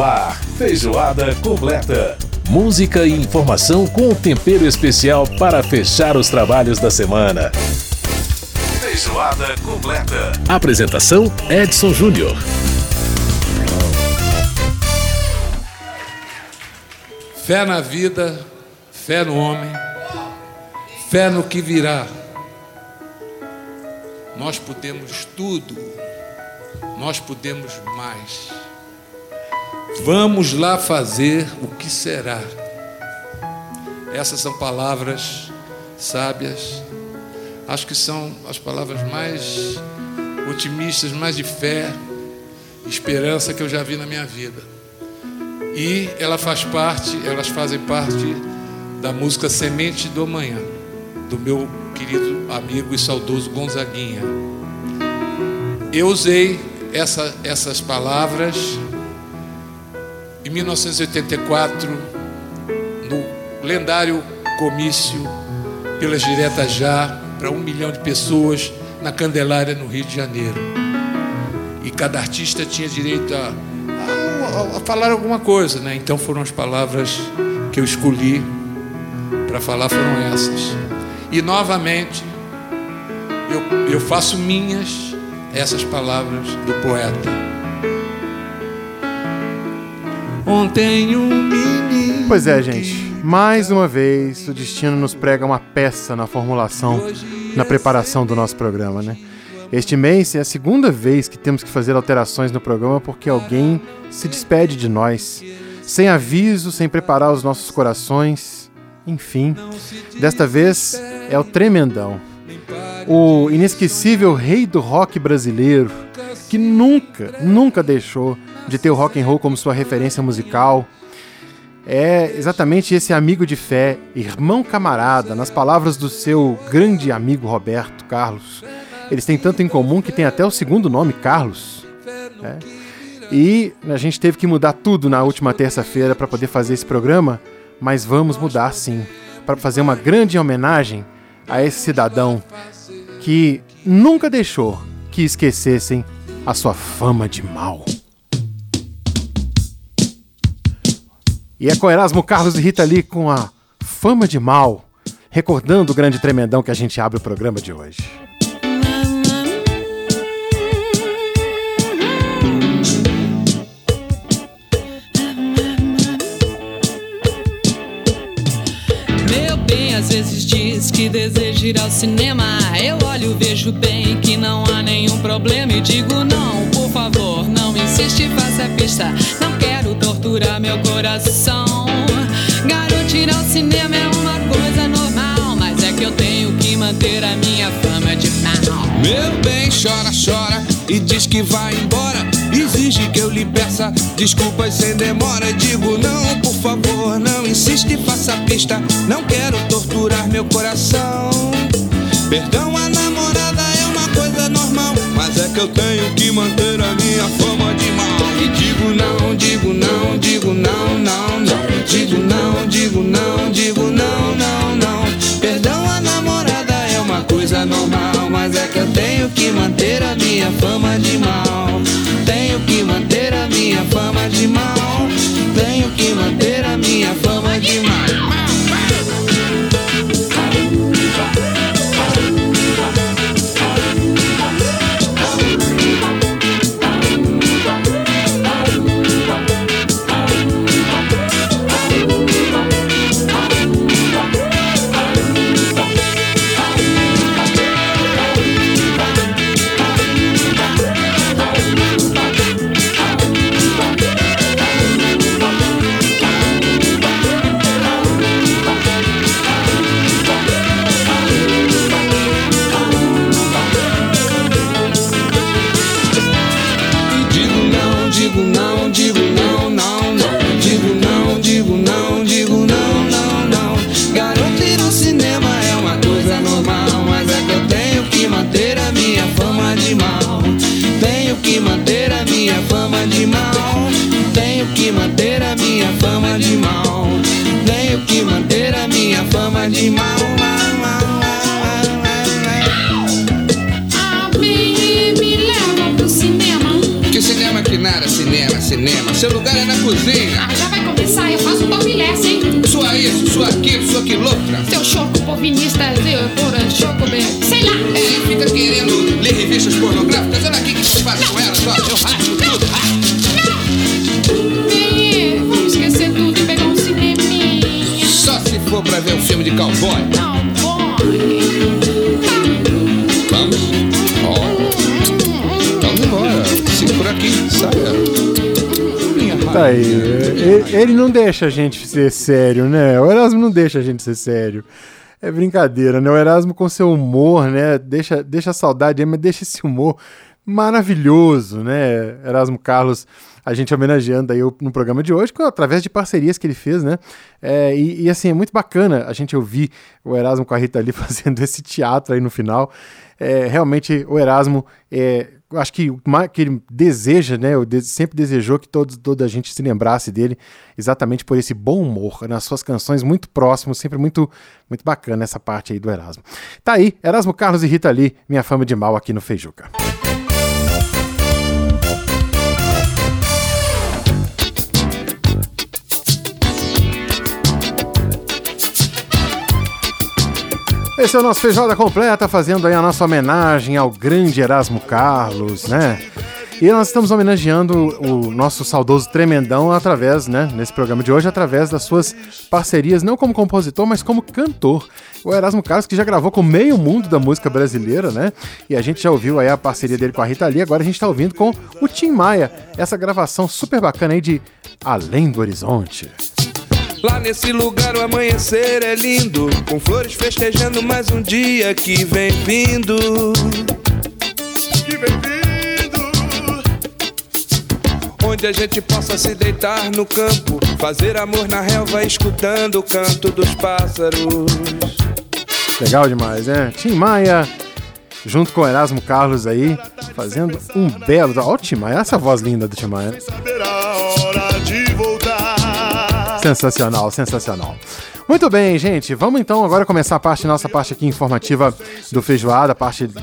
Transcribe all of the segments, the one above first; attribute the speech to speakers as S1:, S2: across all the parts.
S1: Ar, feijoada completa. Música e informação com tempero especial para fechar os trabalhos da semana. Feijoada completa. Apresentação Edson Júnior.
S2: Fé na vida, fé no homem, fé no que virá. Nós podemos tudo, nós podemos mais. Vamos lá fazer o que será. Essas são palavras sábias, acho que são as palavras mais otimistas, mais de fé, esperança que eu já vi na minha vida. E ela faz parte, elas fazem parte da música Semente do Amanhã, do meu querido amigo e saudoso Gonzaguinha. Eu usei essa, essas palavras em 1984, no lendário comício pelas diretas já para um milhão de pessoas na Candelária, no Rio de Janeiro. E cada artista tinha direito a, a, a falar alguma coisa, né? Então foram as palavras que eu escolhi para falar foram essas. E novamente eu, eu faço minhas essas palavras do poeta. Ontem um menino.
S3: Pois é, gente. Mais uma vez, o destino nos prega uma peça na formulação, na preparação do nosso programa, né? Este mês é a segunda vez que temos que fazer alterações no programa porque alguém se despede de nós, sem aviso, sem preparar os nossos corações. Enfim, desta vez é o Tremendão, o inesquecível rei do rock brasileiro, que nunca, nunca deixou de ter o rock and roll como sua referência musical. É exatamente esse amigo de fé, irmão camarada, nas palavras do seu grande amigo Roberto Carlos. Eles têm tanto em comum que tem até o segundo nome, Carlos. Né? E a gente teve que mudar tudo na última terça-feira para poder fazer esse programa, mas vamos mudar sim, para fazer uma grande homenagem a esse cidadão que nunca deixou que esquecessem a sua fama de mal. E é com Erasmo Carlos e Rita Lee com a Fama de Mal, recordando o grande tremendão que a gente abre o programa de hoje.
S4: Meu bem, às vezes diz que deseja ir ao cinema. Eu olho, vejo bem que não há nenhum problema e digo não, por favor, não insiste, faça a pista. Meu coração. Garoto, ir ao cinema é uma coisa normal, mas é que eu tenho que manter a minha fama de mal.
S5: Meu bem, chora, chora e diz que vai embora. Exige que eu lhe peça desculpas sem demora. Digo não, por favor, não insiste, faça a pista. Não quero torturar meu coração. Perdão, a namorada é uma coisa normal, mas é que eu tenho que manter a minha fama de mal. E digo não, digo minha fama de mal. Tenho que manter a minha fama de mal. Tenho que manter cowboy. Vamos? Ó. Vamos embora. Segura aqui, saia.
S3: Tá aí. Ele, ele não deixa a gente ser sério, né? O Erasmo não deixa a gente ser sério. É brincadeira, né? O Erasmo com seu humor, né? Deixa, deixa a saudade mas deixa esse humor maravilhoso, né? Erasmo Carlos, a gente homenageando aí no programa de hoje, através de parcerias que ele fez, né? É, e, e, assim, é muito bacana a gente ouvir o Erasmo com a Rita ali fazendo esse teatro aí no final. É, realmente, o Erasmo, é, acho que o que ele deseja, né? Sempre desejou que todos, toda a gente se lembrasse dele exatamente por esse bom humor nas suas canções, muito próximo, sempre muito, muito bacana essa parte aí do Erasmo. Tá aí, Erasmo Carlos e Rita Lee, minha fama de mal aqui no Feijuca. Esse é o nosso Feijoada Completa, fazendo aí a nossa homenagem ao grande Erasmo Carlos, né? E nós estamos homenageando o nosso saudoso Tremendão através, né, nesse programa de hoje, através das suas parcerias, não como compositor, mas como cantor. O Erasmo Carlos, que já gravou com meio mundo da música brasileira, né? E a gente já ouviu aí a parceria dele com a Rita Lee, agora a gente tá ouvindo com o Tim Maia, essa gravação super bacana aí de Além do Horizonte.
S5: Lá nesse lugar o amanhecer é lindo, com flores festejando mais um dia que vem vindo. Que vem vindo. Onde a gente possa se deitar no campo, fazer amor na relva, escutando o canto dos pássaros.
S3: Legal demais, né? Tim Maia, junto com o Erasmo Carlos aí, fazendo um belo. Ó, o Tim Maia, essa voz linda do Tim Maia. né? Sensacional, sensacional. Muito bem, gente. Vamos então agora começar a parte, nossa parte aqui informativa do Feijoada, a parte do,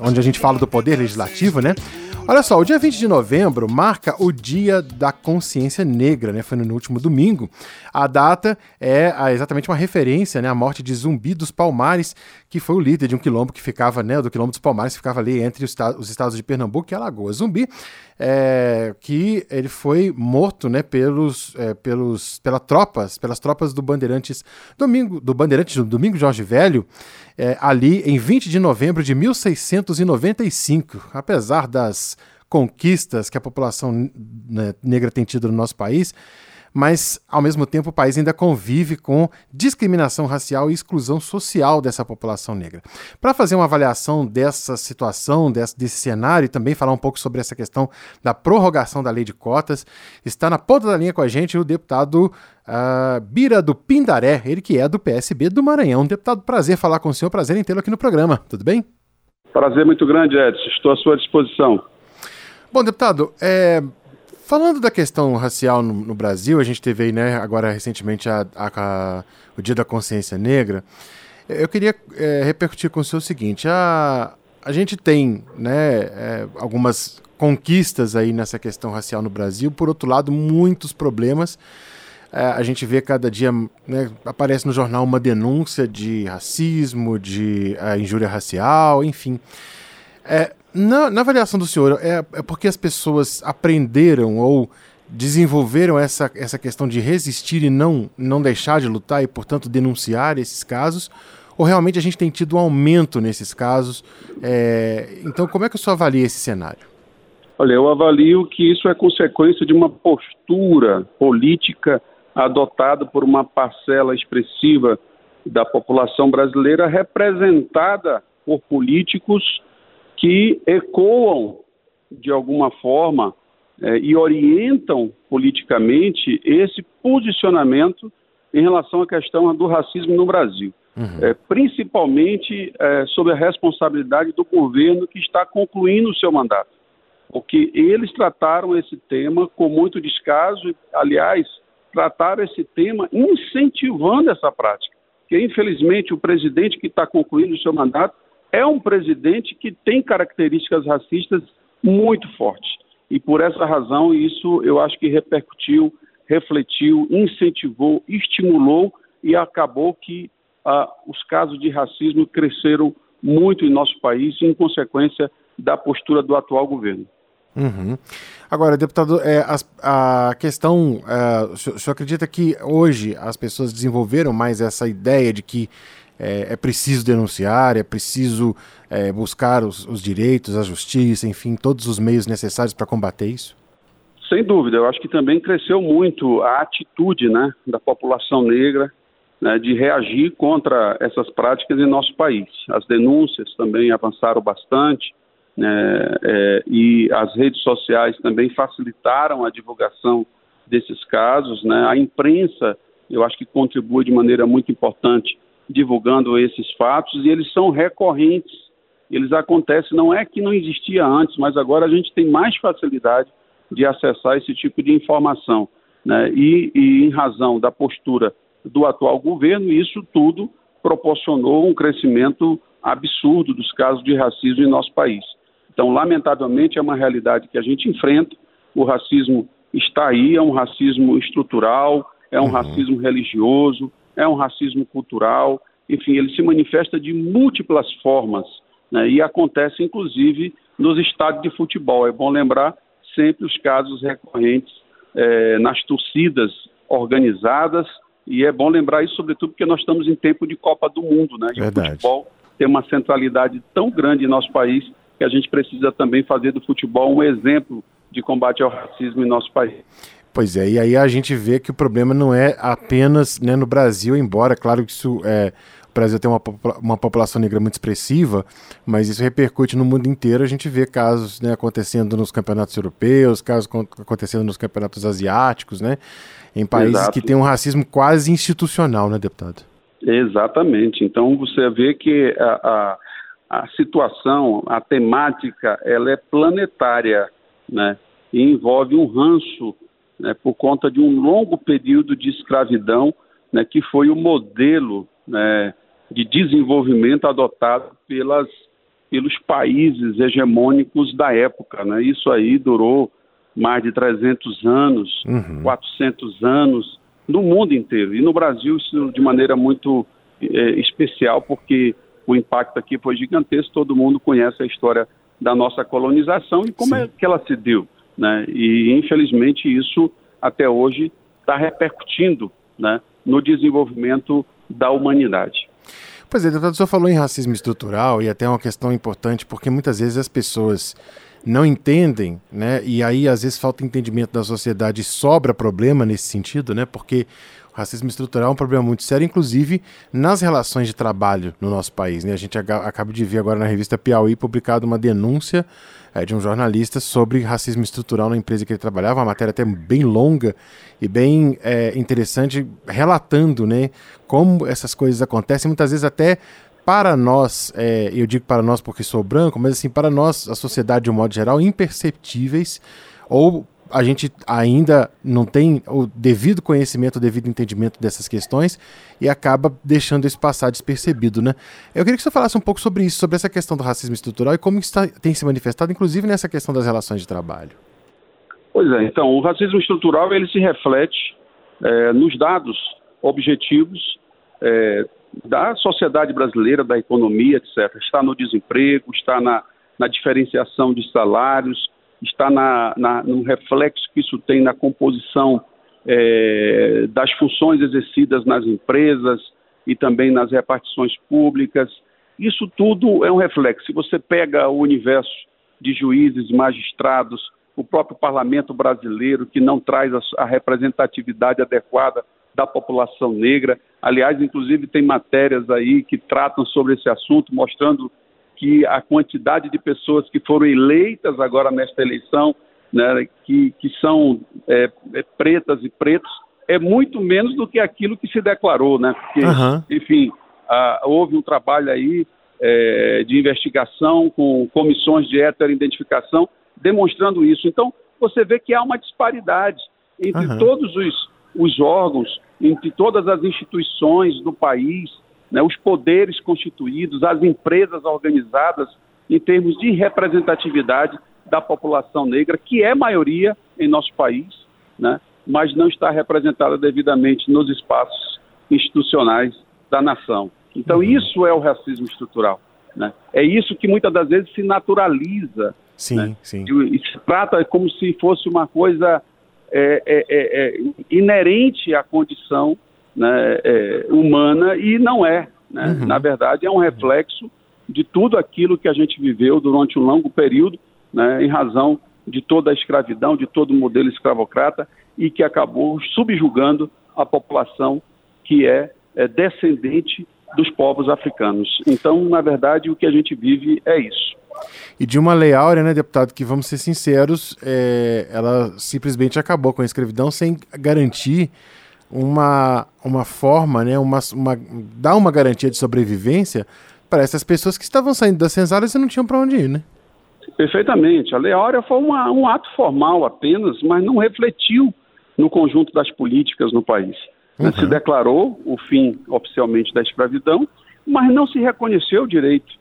S3: onde a gente fala do poder legislativo, né? Olha só, o dia 20 de novembro marca o Dia da Consciência Negra, né? Foi no último domingo. A data é a- exatamente uma referência, né? à morte de Zumbi dos Palmares, que foi o líder de um quilombo que ficava, né? Do quilombo dos Palmares, que ficava ali entre os, esta- os estados de Pernambuco e Alagoas. Zumbi, é, que ele foi morto, né? Pelos, é, pelos, pelas tropas, pelas tropas do Bandeirantes Domingo, do Bandeirantes do Domingo Jorge Velho, é, ali em 20 de novembro de 1695. Apesar das conquistas que a população né, negra tem tido no nosso país, mas ao mesmo tempo o país ainda convive com discriminação racial e exclusão social dessa população negra. Para fazer uma avaliação dessa situação, desse, desse cenário e também falar um pouco sobre essa questão da prorrogação da lei de cotas, está na ponta da linha com a gente o deputado ah, Bira do Pindaré, ele que é do PSB do Maranhão. Deputado, prazer falar com o senhor, prazer em tê-lo aqui no programa, tudo bem?
S6: Prazer muito grande, Edson. Estou à sua disposição.
S3: Bom, deputado, é, falando da questão racial no, no Brasil, a gente teve aí, né, agora recentemente a- a- a- o Dia da Consciência Negra. Eu queria é, repercutir com o senhor o seguinte: a, a gente tem né, é, algumas conquistas aí nessa questão racial no Brasil, por outro lado, muitos problemas. É, a gente vê cada dia, né, aparece no jornal uma denúncia de racismo, de é, injúria racial, enfim. É, na, na avaliação do senhor, é, é porque as pessoas aprenderam ou desenvolveram essa, essa questão de resistir e não, não deixar de lutar e, portanto, denunciar esses casos? Ou realmente a gente tem tido um aumento nesses casos? É, então, como é que o senhor avalia esse cenário?
S6: Olha, eu avalio que isso é consequência de uma postura política adotada por uma parcela expressiva da população brasileira, representada por políticos que ecoam, de alguma forma, eh, e orientam politicamente esse posicionamento em relação à questão do racismo no Brasil. Eh, principalmente eh, sob a responsabilidade do governo que está concluindo o seu mandato porque eles trataram esse tema com muito descaso, e, aliás, trataram esse tema incentivando essa prática. Porque, infelizmente, o presidente que está concluindo o seu mandato é um presidente que tem características racistas muito fortes. e por essa razão isso eu acho que repercutiu, refletiu, incentivou, estimulou e acabou que ah, os casos de racismo cresceram muito em nosso país em consequência da postura do atual governo.
S3: Uhum. Agora, deputado, é, a, a questão, é, o, senhor, o senhor acredita que hoje as pessoas desenvolveram mais essa ideia de que é, é preciso denunciar, é preciso é, buscar os, os, direitos, a justiça, enfim, todos os meios necessários para combater isso?
S6: Sem dúvida, eu acho que também cresceu muito a atitude né, da população negra né, de reagir contra essas práticas em nosso país. As denúncias também avançaram bastante né, é, e as redes sociais também facilitaram a divulgação desses casos. Né. A imprensa, eu acho que contribui de maneira muito importante divulgando esses fatos e eles são recorrentes. Eles acontecem, não é que não existia antes, mas agora a gente tem mais facilidade de acessar esse tipo de informação. Né? E, e em razão da postura do atual governo, isso tudo proporcionou um crescimento absurdo dos casos de racismo em nosso país. Então, lamentavelmente, é uma realidade que a gente enfrenta. O racismo está aí, é um racismo estrutural, é um uhum. racismo religioso, é um racismo cultural, enfim, ele se manifesta de múltiplas formas né, e acontece, inclusive, nos estádios de futebol. É bom lembrar sempre os casos recorrentes é, nas torcidas organizadas e é bom lembrar isso, sobretudo, porque nós estamos em tempo de Copa do Mundo, né? E
S3: Verdade.
S6: o futebol tem uma centralidade tão grande em nosso país que a gente precisa também fazer do futebol um exemplo de combate ao racismo em nosso país.
S3: Pois é, e aí a gente vê que o problema não é apenas né, no Brasil, embora, claro que isso é, o Brasil tem uma, uma população negra muito expressiva, mas isso repercute no mundo inteiro. A gente vê casos né, acontecendo nos campeonatos europeus, casos acontecendo nos campeonatos asiáticos, né? em países Exato. que têm um racismo quase institucional, né, deputado?
S6: Exatamente. Então você vê que a, a, a situação, a temática, ela é planetária, né? E envolve um ranço né, por conta de um longo período de escravidão, né, que foi o modelo né, de desenvolvimento adotado pelas, pelos países hegemônicos da época. Né? Isso aí durou mais de 300 anos, uhum. 400 anos, no mundo inteiro. E no Brasil, isso de maneira muito é, especial, porque o impacto aqui foi gigantesco, todo mundo conhece a história da nossa colonização e como Sim. é que ela se deu. Né? E, infelizmente, isso até hoje está repercutindo né, no desenvolvimento da humanidade.
S3: Pois é, deputado, o senhor falou em racismo estrutural e até uma questão importante, porque muitas vezes as pessoas não entendem, né? E aí às vezes falta entendimento da sociedade sobra problema nesse sentido, né? Porque racismo estrutural é um problema muito sério, inclusive nas relações de trabalho no nosso país, né? A gente acaba de ver agora na revista Piauí publicado uma denúncia é, de um jornalista sobre racismo estrutural na empresa que ele trabalhava, uma matéria até bem longa e bem é, interessante, relatando, né? Como essas coisas acontecem, muitas vezes até para nós, é, eu digo para nós porque sou branco, mas assim, para nós, a sociedade de um modo geral, imperceptíveis, ou a gente ainda não tem o devido conhecimento, o devido entendimento dessas questões e acaba deixando isso passar despercebido, né? Eu queria que você falasse um pouco sobre isso, sobre essa questão do racismo estrutural e como isso tá, tem se manifestado, inclusive nessa questão das relações de trabalho.
S6: Pois é, então, o racismo estrutural ele se reflete é, nos dados objetivos é, da sociedade brasileira, da economia, etc. Está no desemprego, está na, na diferenciação de salários, está na, na, no reflexo que isso tem na composição é, das funções exercidas nas empresas e também nas repartições públicas. Isso tudo é um reflexo. Se você pega o universo de juízes, magistrados, o próprio parlamento brasileiro, que não traz a, a representatividade adequada da população negra. Aliás, inclusive, tem matérias aí que tratam sobre esse assunto, mostrando que a quantidade de pessoas que foram eleitas agora nesta eleição, né, que, que são é, é, pretas e pretos, é muito menos do que aquilo que se declarou, né? Porque, uhum. enfim, ah, houve um trabalho aí é, de investigação com comissões de heteroidentificação demonstrando isso. Então, você vê que há uma disparidade entre uhum. todos os, os órgãos, entre todas as instituições do país, né, os poderes constituídos, as empresas organizadas, em termos de representatividade da população negra, que é maioria em nosso país, né, mas não está representada devidamente nos espaços institucionais da nação. Então, uhum. isso é o racismo estrutural. Né? É isso que muitas das vezes se naturaliza.
S3: Sim,
S6: né?
S3: sim.
S6: E, se trata como se fosse uma coisa é, é, é, é inerente à condição né, é, humana e não é. Né? Uhum. Na verdade, é um reflexo de tudo aquilo que a gente viveu durante um longo período, né, em razão de toda a escravidão, de todo o modelo escravocrata e que acabou subjugando a população que é, é descendente dos povos africanos. Então, na verdade, o que a gente vive é isso.
S3: E de uma lei áurea, né, deputado, que vamos ser sinceros, é, ela simplesmente acabou com a escravidão sem garantir uma, uma forma, né, uma, uma, dar uma garantia de sobrevivência para essas pessoas que estavam saindo das senzalas e não tinham para onde ir, né?
S6: Perfeitamente. A Lei Áurea foi uma, um ato formal apenas, mas não refletiu no conjunto das políticas no país. Uhum. Se declarou o fim oficialmente da escravidão, mas não se reconheceu o direito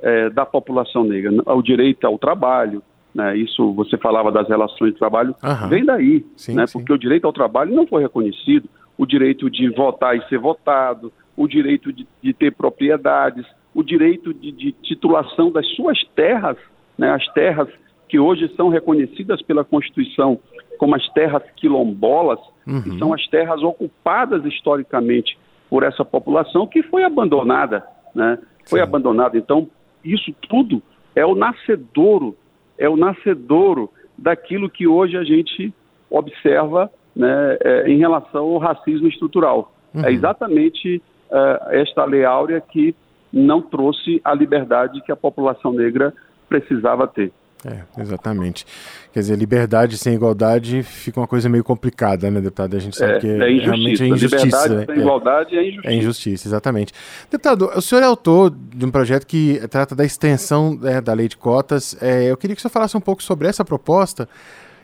S6: é, da população negra, o direito ao trabalho. Né? Isso você falava das relações de trabalho, vem daí, sim, né? Sim. porque o direito ao trabalho não foi reconhecido, o direito de votar e ser votado, o direito de, de ter propriedades, o direito de, de titulação das suas terras, né? as terras que hoje são reconhecidas pela Constituição como as terras quilombolas, uhum. que são as terras ocupadas historicamente por essa população que foi abandonada, né? Foi Sim. abandonada. Então, isso tudo é o nascedouro, é o nascedouro daquilo que hoje a gente observa né, é, em relação ao racismo estrutural. É uhum. É exatamente uh, esta lei áurea que não trouxe a liberdade que a população negra precisava ter.
S3: É, exatamente. Quer dizer, liberdade sem igualdade fica uma coisa meio complicada, né, deputado? A gente sabe é, que é, realmente é injustiça. Liberdade
S6: né? sem é, igualdade é injustiça.
S3: É injustiça, exatamente. Deputado, o senhor é autor de um projeto que trata da extensão né, da lei de cotas. É, eu queria que o senhor falasse um pouco sobre essa proposta.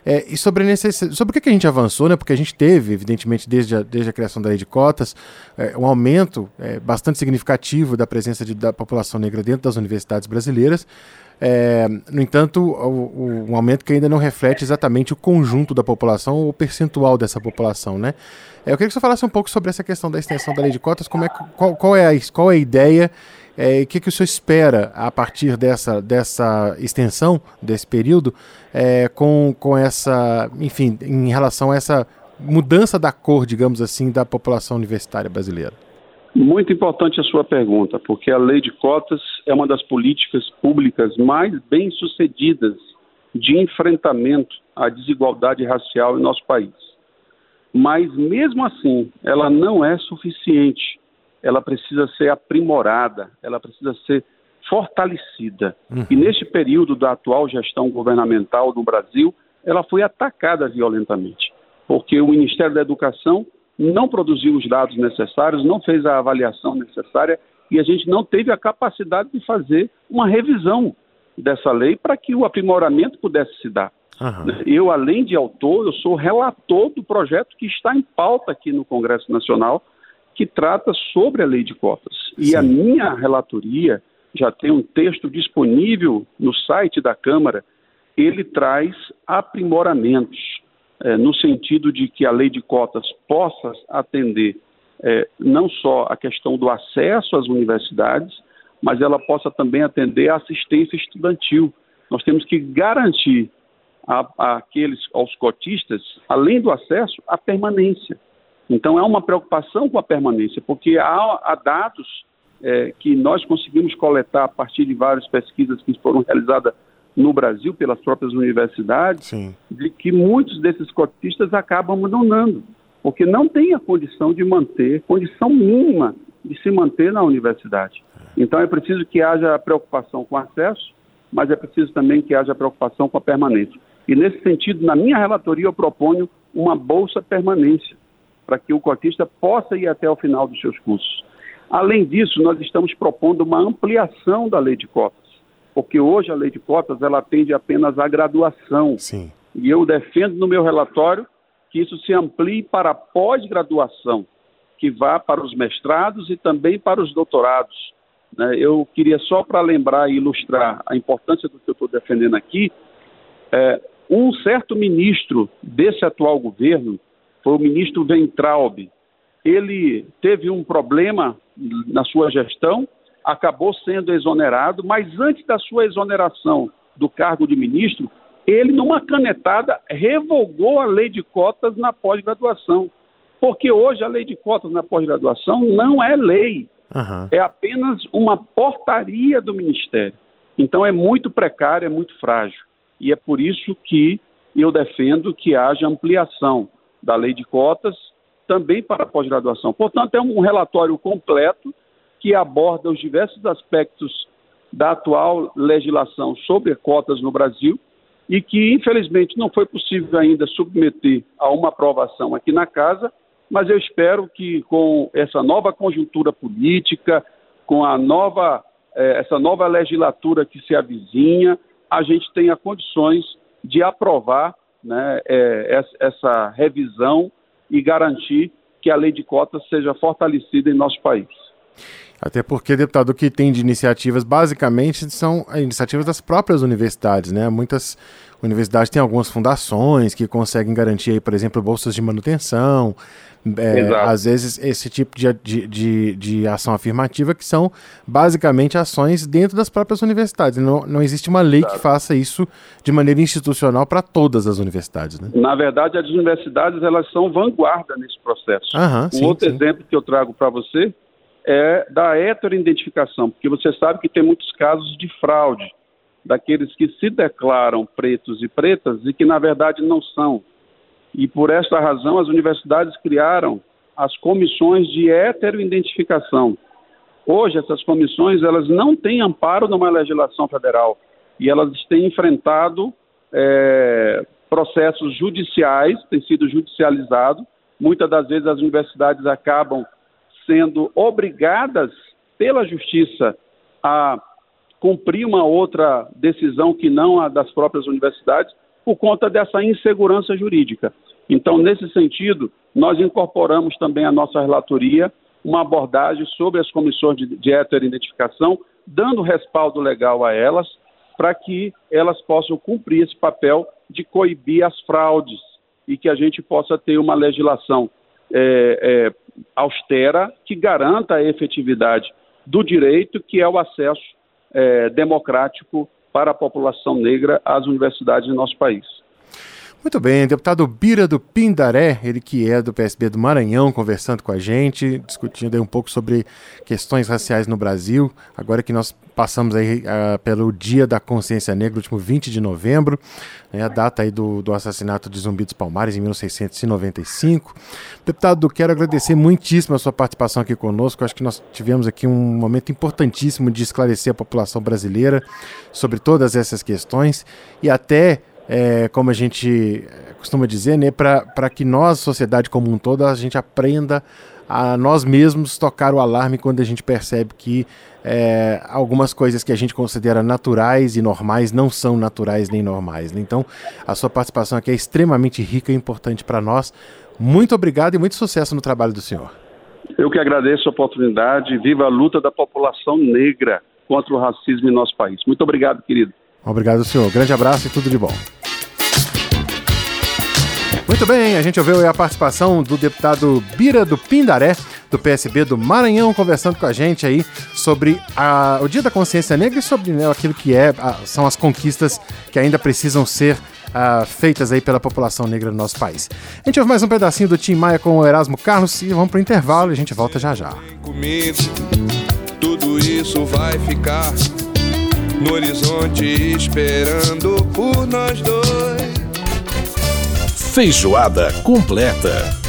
S3: É, e sobre, necess... sobre o que a gente avançou, né? Porque a gente teve, evidentemente, desde a, desde a criação da lei de cotas, é, um aumento é, bastante significativo da presença de, da população negra dentro das universidades brasileiras. É, no entanto, o, o, um aumento que ainda não reflete exatamente o conjunto da população ou o percentual dessa população, né? É, eu queria que você falasse um pouco sobre essa questão da extensão da lei de cotas, como é, qual, qual é, a, qual é a ideia é, o que, que o senhor espera a partir dessa, dessa extensão, desse período, é, com, com essa, enfim, em relação a essa mudança da cor, digamos assim, da população universitária brasileira?
S6: Muito importante a sua pergunta, porque a lei de cotas é uma das políticas públicas mais bem sucedidas de enfrentamento à desigualdade racial em nosso país. Mas, mesmo assim, ela não é suficiente ela precisa ser aprimorada, ela precisa ser fortalecida. Uhum. E neste período da atual gestão governamental no Brasil, ela foi atacada violentamente, porque o Ministério da Educação não produziu os dados necessários, não fez a avaliação necessária e a gente não teve a capacidade de fazer uma revisão dessa lei para que o aprimoramento pudesse se dar. Uhum. Eu, além de autor, eu sou relator do projeto que está em pauta aqui no Congresso Nacional, que trata sobre a lei de cotas. E Sim. a minha relatoria já tem um texto disponível no site da Câmara, ele traz aprimoramentos, é, no sentido de que a lei de cotas possa atender é, não só a questão do acesso às universidades, mas ela possa também atender a assistência estudantil. Nós temos que garantir aqueles, aos cotistas, além do acesso, a permanência. Então, é uma preocupação com a permanência, porque há, há dados é, que nós conseguimos coletar a partir de várias pesquisas que foram realizadas no Brasil pelas próprias universidades, Sim. de que muitos desses cotistas acabam abandonando, porque não têm a condição de manter, condição mínima de se manter na universidade. Então é preciso que haja preocupação com o acesso, mas é preciso também que haja preocupação com a permanência. E nesse sentido, na minha relatoria, eu proponho uma bolsa permanência para que o cotista possa ir até o final dos seus cursos. Além disso, nós estamos propondo uma ampliação da lei de cotas, porque hoje a lei de cotas ela atende apenas à graduação.
S3: Sim.
S6: E eu defendo no meu relatório que isso se amplie para a pós-graduação, que vá para os mestrados e também para os doutorados. Né? Eu queria só para lembrar e ilustrar a importância do que eu estou defendendo aqui, É, um certo ministro desse atual governo, foi o ministro Ventralbe, ele teve um problema na sua gestão, acabou sendo exonerado, mas antes da sua exoneração do cargo de ministro, ele, numa canetada, revogou a lei de cotas na pós-graduação. Porque hoje a lei de cotas na pós-graduação não é lei, uhum. é apenas uma portaria do Ministério. Então é muito precário, é muito frágil. E é por isso que eu defendo que haja ampliação da lei de cotas também para a pós-graduação. Portanto, é um relatório completo que aborda os diversos aspectos da atual legislação sobre cotas no Brasil e que, infelizmente, não foi possível ainda submeter a uma aprovação aqui na Casa, mas eu espero que com essa nova conjuntura política, com a nova, eh, essa nova legislatura que se avizinha, a gente tenha condições de aprovar né, eh, essa revisão e garantir que a lei de cotas seja fortalecida em nosso país.
S3: Até porque, deputado, o que tem de iniciativas, basicamente, são iniciativas das próprias universidades, né? Muitas universidades têm algumas fundações que conseguem garantir, por exemplo, bolsas de manutenção, é, às vezes esse tipo de, de, de, de, ação afirmativa que são basicamente ações dentro das próprias universidades. Não, não existe uma lei Exato. que faça isso de maneira institucional para todas as universidades. Né?
S6: Na verdade, as universidades elas são vanguarda nesse processo. Aham, um sim, outro sim. exemplo que eu trago para você é da heteroidentificação, porque você sabe que tem muitos casos de fraude, daqueles que se declaram pretos e pretas e que na verdade não são. E por esta razão as universidades criaram as comissões de heteroidentificação. Hoje essas comissões elas não têm amparo numa legislação federal e elas têm enfrentado é, processos judiciais, têm sido judicializados. Muitas das vezes as universidades acabam sendo obrigadas pela justiça a cumprir uma outra decisão que não a das próprias universidades por conta dessa insegurança jurídica. Então, nesse sentido, nós incorporamos também a nossa relatoria uma abordagem sobre as comissões de, de heteroidentificação, dando respaldo legal a elas, para que elas possam cumprir esse papel de coibir as fraudes e que a gente possa ter uma legislação é, é, austera que garanta a efetividade do direito, que é o acesso é, democrático para a população negra às universidades do nosso país.
S3: Muito bem, deputado Bira do Pindaré, ele que é do PSB do Maranhão, conversando com a gente, discutindo aí um pouco sobre questões raciais no Brasil, agora que nós passamos aí uh, pelo Dia da Consciência Negra, último 20 de novembro, né, a data aí do, do assassinato de Zumbi dos Palmares em 1695. Deputado, quero agradecer muitíssimo a sua participação aqui conosco, acho que nós tivemos aqui um momento importantíssimo de esclarecer a população brasileira sobre todas essas questões e até é, como a gente costuma dizer, né, para que nós, sociedade como um todo, a gente aprenda a nós mesmos tocar o alarme quando a gente percebe que é, algumas coisas que a gente considera naturais e normais não são naturais nem normais. Né? Então, a sua participação aqui é extremamente rica e importante para nós. Muito obrigado e muito sucesso no trabalho do senhor.
S6: Eu que agradeço a oportunidade. Viva a luta da população negra contra o racismo em nosso país. Muito obrigado, querido.
S3: Obrigado, senhor. Grande abraço e tudo de bom. Muito bem, a gente ouviu a participação do deputado Bira do Pindaré, do PSB do Maranhão, conversando com a gente aí sobre a, o Dia da Consciência Negra e sobre né, aquilo que é, a, são as conquistas que ainda precisam ser a, feitas aí pela população negra no nosso país. A gente ouve mais um pedacinho do Tim Maia com o Erasmo Carlos e vamos pro intervalo e a gente volta já já.
S5: Comigo, tudo isso vai ficar no horizonte esperando por nós dois
S1: Feijoada completa.